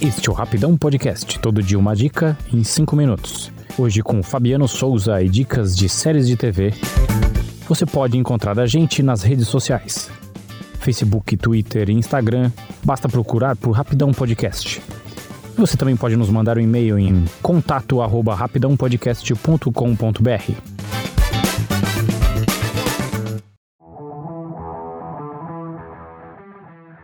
Este é o Rapidão Podcast, todo dia uma dica em 5 minutos. Hoje com Fabiano Souza e dicas de séries de TV. Você pode encontrar a gente nas redes sociais. Facebook, Twitter e Instagram, basta procurar por Rapidão Podcast. Você também pode nos mandar um e-mail em contato@rapidãopodcast.com.br.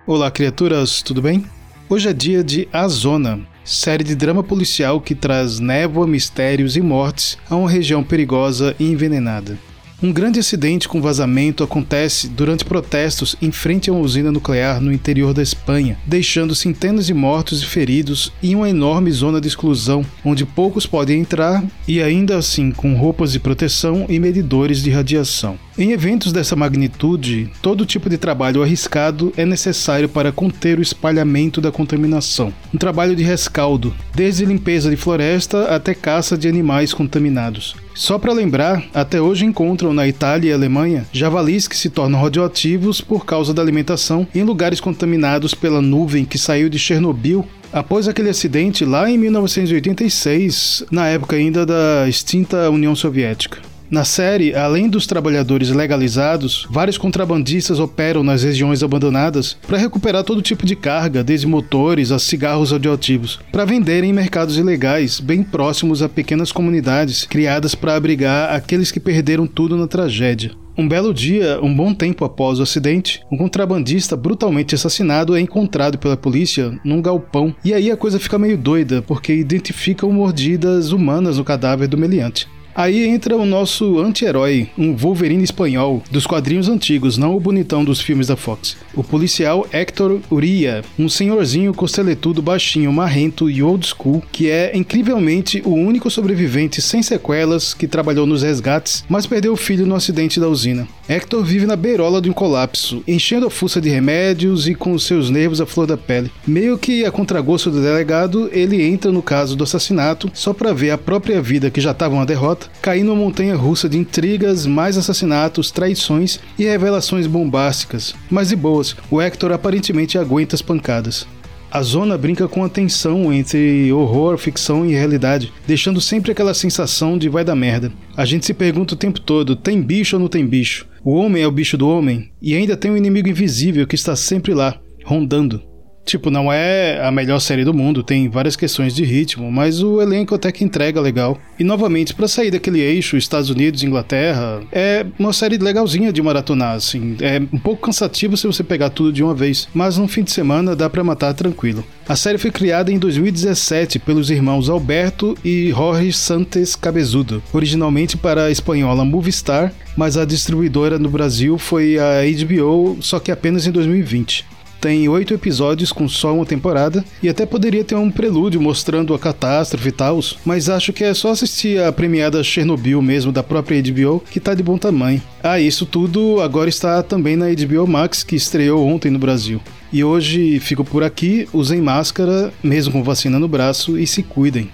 Olá, criaturas, tudo bem? Hoje é dia de A Zona, série de drama policial que traz névoa, mistérios e mortes a uma região perigosa e envenenada. Um grande acidente com vazamento acontece durante protestos em frente a uma usina nuclear no interior da Espanha, deixando centenas de mortos e feridos em uma enorme zona de exclusão, onde poucos podem entrar e ainda assim com roupas de proteção e medidores de radiação. Em eventos dessa magnitude, todo tipo de trabalho arriscado é necessário para conter o espalhamento da contaminação. Um trabalho de rescaldo, desde limpeza de floresta até caça de animais contaminados. Só para lembrar, até hoje encontram na Itália e Alemanha javalis que se tornam radioativos por causa da alimentação em lugares contaminados pela nuvem que saiu de Chernobyl após aquele acidente lá em 1986, na época ainda da extinta União Soviética. Na série, além dos trabalhadores legalizados, vários contrabandistas operam nas regiões abandonadas para recuperar todo tipo de carga, desde motores a cigarros radioativos, para venderem em mercados ilegais, bem próximos a pequenas comunidades criadas para abrigar aqueles que perderam tudo na tragédia. Um belo dia, um bom tempo após o acidente, um contrabandista brutalmente assassinado é encontrado pela polícia num galpão. E aí a coisa fica meio doida, porque identificam mordidas humanas no cadáver do meliante. Aí entra o nosso anti-herói, um Wolverine espanhol, dos quadrinhos antigos, não o bonitão dos filmes da Fox. O policial Hector Uria, um senhorzinho costeletudo baixinho, marrento e old school, que é incrivelmente o único sobrevivente sem sequelas que trabalhou nos resgates, mas perdeu o filho no acidente da usina. Hector vive na beirola de um colapso, enchendo a fuça de remédios e com seus nervos à flor da pele. Meio que a contragosto do delegado, ele entra no caso do assassinato só para ver a própria vida que já estava uma derrota cair numa montanha russa de intrigas, mais assassinatos, traições e revelações bombásticas. Mas de boas, o Hector aparentemente aguenta as pancadas. A zona brinca com a tensão entre horror, ficção e realidade, deixando sempre aquela sensação de vai dar merda. A gente se pergunta o tempo todo: tem bicho ou não tem bicho? O homem é o bicho do homem? E ainda tem um inimigo invisível que está sempre lá, rondando. Tipo, não é a melhor série do mundo, tem várias questões de ritmo, mas o elenco até que entrega legal. E novamente, para sair daquele eixo Estados Unidos Inglaterra, é uma série legalzinha de maratonar, assim. É um pouco cansativo se você pegar tudo de uma vez, mas num fim de semana dá para matar tranquilo. A série foi criada em 2017 pelos irmãos Alberto e Jorge Santos Cabezudo, originalmente para a espanhola Movistar, mas a distribuidora no Brasil foi a HBO, só que apenas em 2020 tem oito episódios com só uma temporada e até poderia ter um prelúdio mostrando a catástrofe e tal, mas acho que é só assistir a premiada Chernobyl mesmo da própria HBO que tá de bom tamanho. Ah, isso tudo agora está também na HBO Max que estreou ontem no Brasil. E hoje fico por aqui, usem máscara, mesmo com vacina no braço e se cuidem.